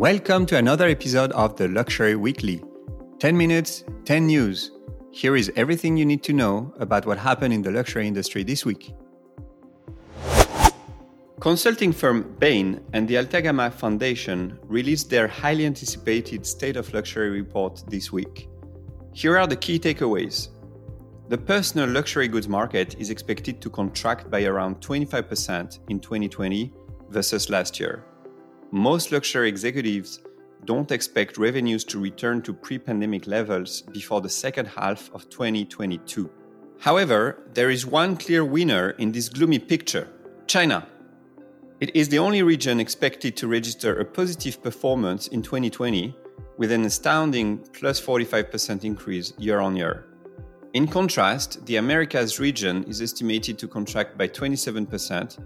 Welcome to another episode of the Luxury Weekly. 10 minutes, 10 news. Here is everything you need to know about what happened in the luxury industry this week. Consulting firm Bain and the Altagamma Foundation released their highly anticipated State of Luxury report this week. Here are the key takeaways. The personal luxury goods market is expected to contract by around 25% in 2020 versus last year most luxury executives don't expect revenues to return to pre pandemic levels before the second half of 2022. However, there is one clear winner in this gloomy picture China. It is the only region expected to register a positive performance in 2020, with an astounding plus 45% increase year on year. In contrast, the Americas region is estimated to contract by 27%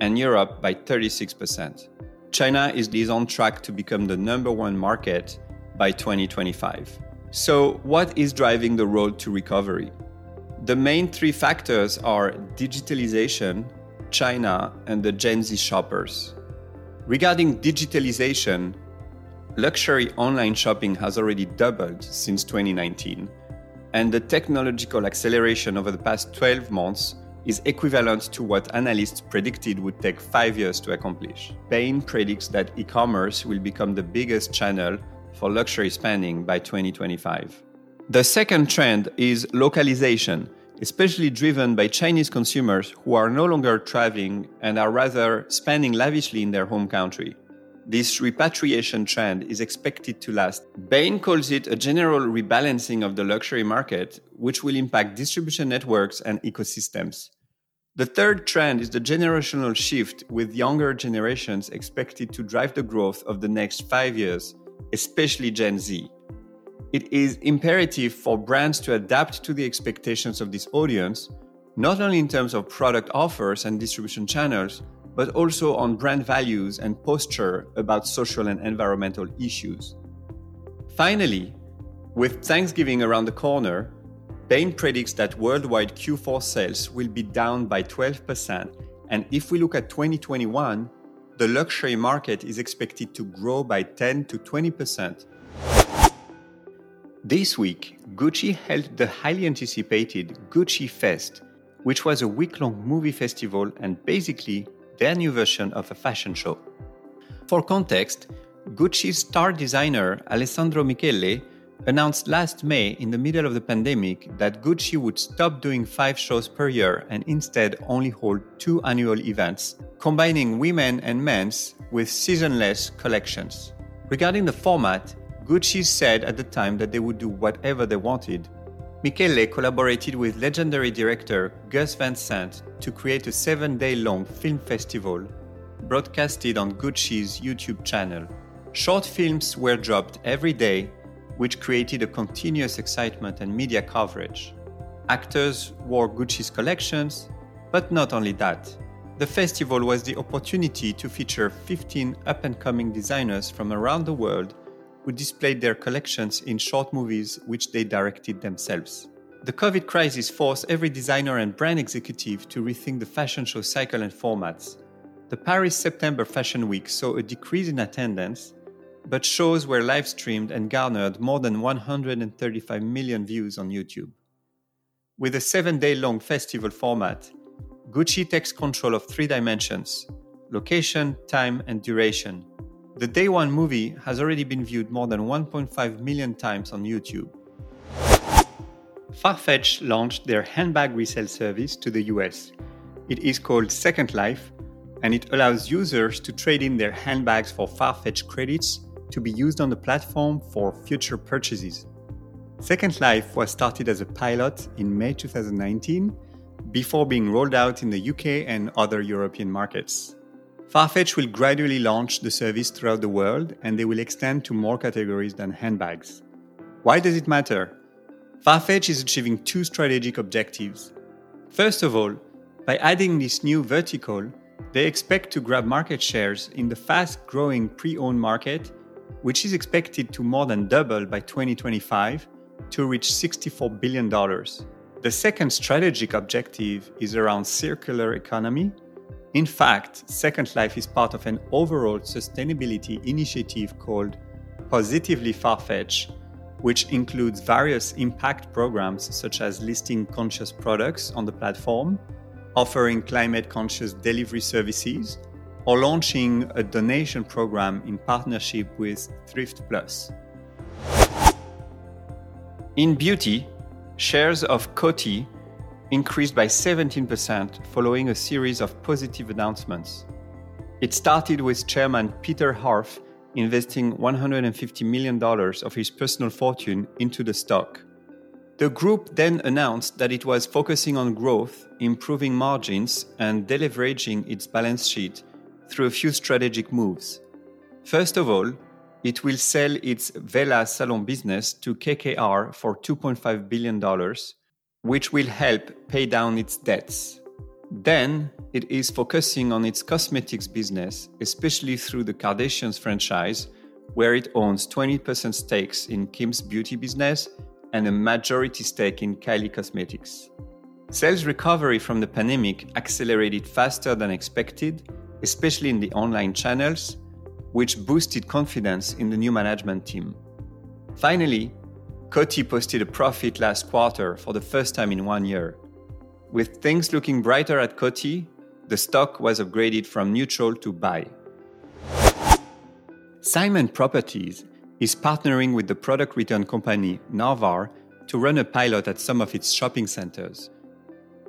and Europe by 36%. China is on track to become the number one market by 2025. So, what is driving the road to recovery? The main three factors are digitalization, China, and the Gen Z shoppers. Regarding digitalization, luxury online shopping has already doubled since 2019, and the technological acceleration over the past 12 months is equivalent to what analysts predicted would take five years to accomplish. Bain predicts that e commerce will become the biggest channel for luxury spending by 2025. The second trend is localization, especially driven by Chinese consumers who are no longer traveling and are rather spending lavishly in their home country. This repatriation trend is expected to last. Bain calls it a general rebalancing of the luxury market, which will impact distribution networks and ecosystems. The third trend is the generational shift, with younger generations expected to drive the growth of the next five years, especially Gen Z. It is imperative for brands to adapt to the expectations of this audience, not only in terms of product offers and distribution channels, but also on brand values and posture about social and environmental issues. Finally, with Thanksgiving around the corner, Bain predicts that worldwide Q4 sales will be down by 12%, and if we look at 2021, the luxury market is expected to grow by 10 to 20%. This week, Gucci held the highly anticipated Gucci Fest, which was a week long movie festival and basically their new version of a fashion show. For context, Gucci's star designer Alessandro Michele announced last May in the middle of the pandemic that Gucci would stop doing five shows per year and instead only hold two annual events, combining women and men's with seasonless collections. Regarding the format, Gucci said at the time that they would do whatever they wanted, Michele collaborated with legendary director Gus Van Sant to create a seven day long film festival broadcasted on Gucci's YouTube channel. Short films were dropped every day, which created a continuous excitement and media coverage. Actors wore Gucci's collections, but not only that. The festival was the opportunity to feature 15 up and coming designers from around the world who displayed their collections in short movies which they directed themselves. The COVID crisis forced every designer and brand executive to rethink the fashion show cycle and formats. The Paris September Fashion Week saw a decrease in attendance, but shows were live streamed and garnered more than 135 million views on YouTube. With a seven day long festival format, Gucci takes control of three dimensions location, time, and duration the Day One movie has already been viewed more than 1.5 million times on YouTube. Farfetch launched their handbag resale service to the US. It is called Second Life, and it allows users to trade in their handbags for Farfetch credits to be used on the platform for future purchases. Second Life was started as a pilot in May 2019 before being rolled out in the UK and other European markets. Farfetch will gradually launch the service throughout the world and they will extend to more categories than handbags. Why does it matter? Farfetch is achieving two strategic objectives. First of all, by adding this new vertical, they expect to grab market shares in the fast growing pre owned market, which is expected to more than double by 2025 to reach $64 billion. The second strategic objective is around circular economy In fact, Second Life is part of an overall sustainability initiative called Positively Farfetch, which includes various impact programs such as listing conscious products on the platform, offering climate conscious delivery services, or launching a donation program in partnership with Thrift Plus. In beauty, shares of Coty increased by 17% following a series of positive announcements. It started with Chairman Peter Harf investing $150 million of his personal fortune into the stock. The group then announced that it was focusing on growth, improving margins, and deleveraging its balance sheet through a few strategic moves. First of all, it will sell its Wella salon business to KKR for $2.5 billion, which will help pay down its debts. Then, it is focusing on its cosmetics business, especially through the Kardashians franchise, where it owns 20% stakes in Kim's beauty business and a majority stake in Kylie Cosmetics. Sales recovery from the pandemic accelerated faster than expected, especially in the online channels, which boosted confidence in the new management team. Finally, Coty posted a profit last quarter for the first time in one year. With things looking brighter at Coty, the stock was upgraded from neutral to buy. Simon Properties is partnering with the product return company Narvar to run a pilot at some of its shopping centers.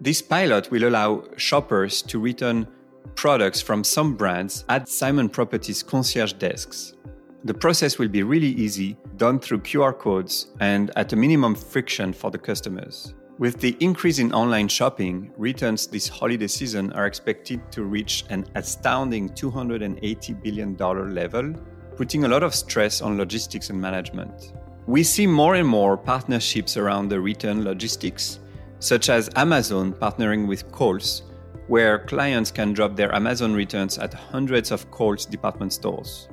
This pilot will allow shoppers to return products from some brands at Simon Properties concierge desks. The process will be really easy, done through QR codes, and at a minimum friction for the customers. With the increase in online shopping, returns this holiday season are expected to reach an astounding $280 billion level, putting a lot of stress on logistics and management. We see more and more partnerships around the return logistics, such as Amazon partnering with Kohl's, where clients can drop their Amazon returns at hundreds of Kohl's department stores.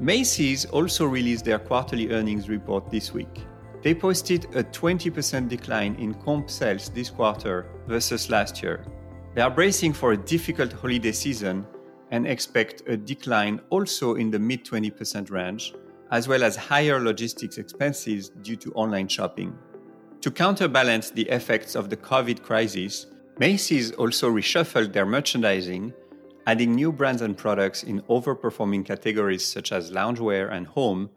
Macy's also released their quarterly earnings report this week. They posted a 20% decline in comp sales this quarter versus last year. They are bracing for a difficult holiday season and expect a decline also in the mid 20% range, as well as higher logistics expenses due to online shopping. To counterbalance the effects of the COVID crisis, Macy's also reshuffled their merchandising, adding new brands and products in overperforming categories such as loungewear and home,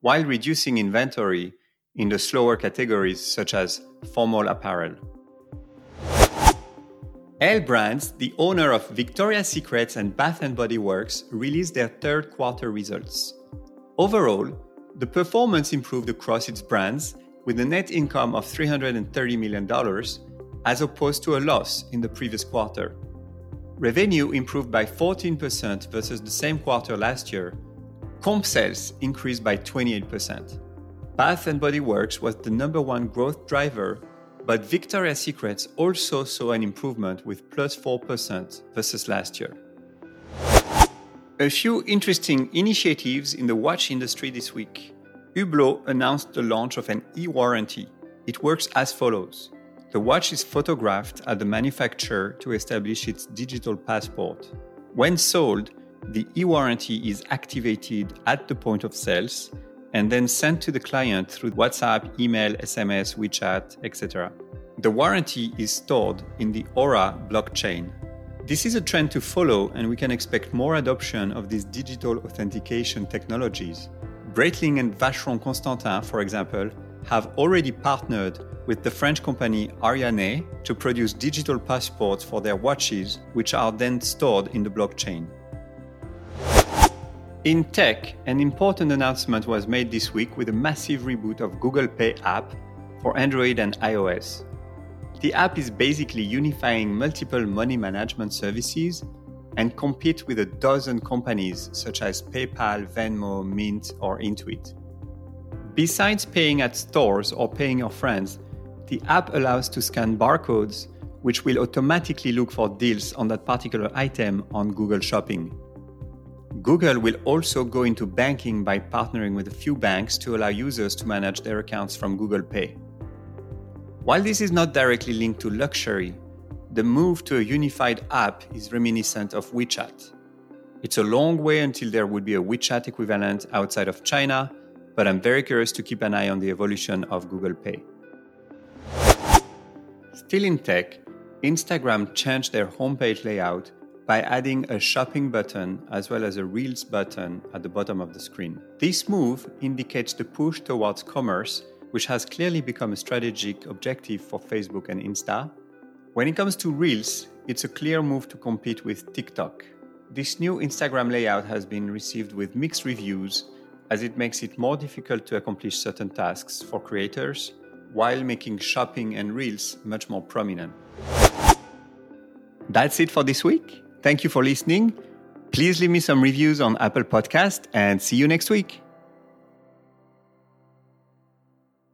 while reducing inventory in the slower categories such as formal apparel. L Brands, the owner of Victoria's Secrets and Bath & Body Works, released their third quarter results. Overall, the performance improved across its brands with a net income of $330 million as opposed to a loss in the previous quarter. Revenue improved by 14% versus the same quarter last year. Comp sales increased by 28%. Bath & Body Works was the number one growth driver, but Victoria's Secret also saw an improvement with plus 4% versus last year. A few interesting initiatives in the watch industry this week. Hublot announced the launch of an e-warranty. It works as follows. The watch is photographed at the manufacturer to establish its digital passport. When sold, the e-warranty is activated at the point of sales and then sent to the client through WhatsApp, email, SMS, WeChat, etc. The warranty is stored in the Aura blockchain. This is a trend to follow, and we can expect more adoption of these digital authentication technologies. Breitling and Vacheron Constantin, for example, have already partnered with the French company Arianee to produce digital passports for their watches, which are then stored in the blockchain. In tech, an important announcement was made this week with a massive reboot of Google Pay app for Android and iOS. The app is basically unifying multiple money management services and compete with a dozen companies such as PayPal, Venmo, Mint, or Intuit. Besides paying at stores or paying your friends, the app allows to scan barcodes, which will automatically look for deals on that particular item on Google Shopping. Google will also go into banking by partnering with a few banks to allow users to manage their accounts from Google Pay. While this is not directly linked to luxury, the move to a unified app is reminiscent of WeChat. It's a long way until there would be a WeChat equivalent outside of China, but I'm very curious to keep an eye on the evolution of Google Pay. Still in tech, Instagram changed their homepage layout by adding a shopping button as well as a Reels button at the bottom of the screen. This move indicates the push towards commerce, which has clearly become a strategic objective for Facebook and Insta. When it comes to Reels, it's a clear move to compete with TikTok. This new Instagram layout has been received with mixed reviews as it makes it more difficult to accomplish certain tasks for creators while making shopping and Reels much more prominent. That's it for this week. Thank you for listening. Please leave me some reviews on Apple Podcast and see you next week.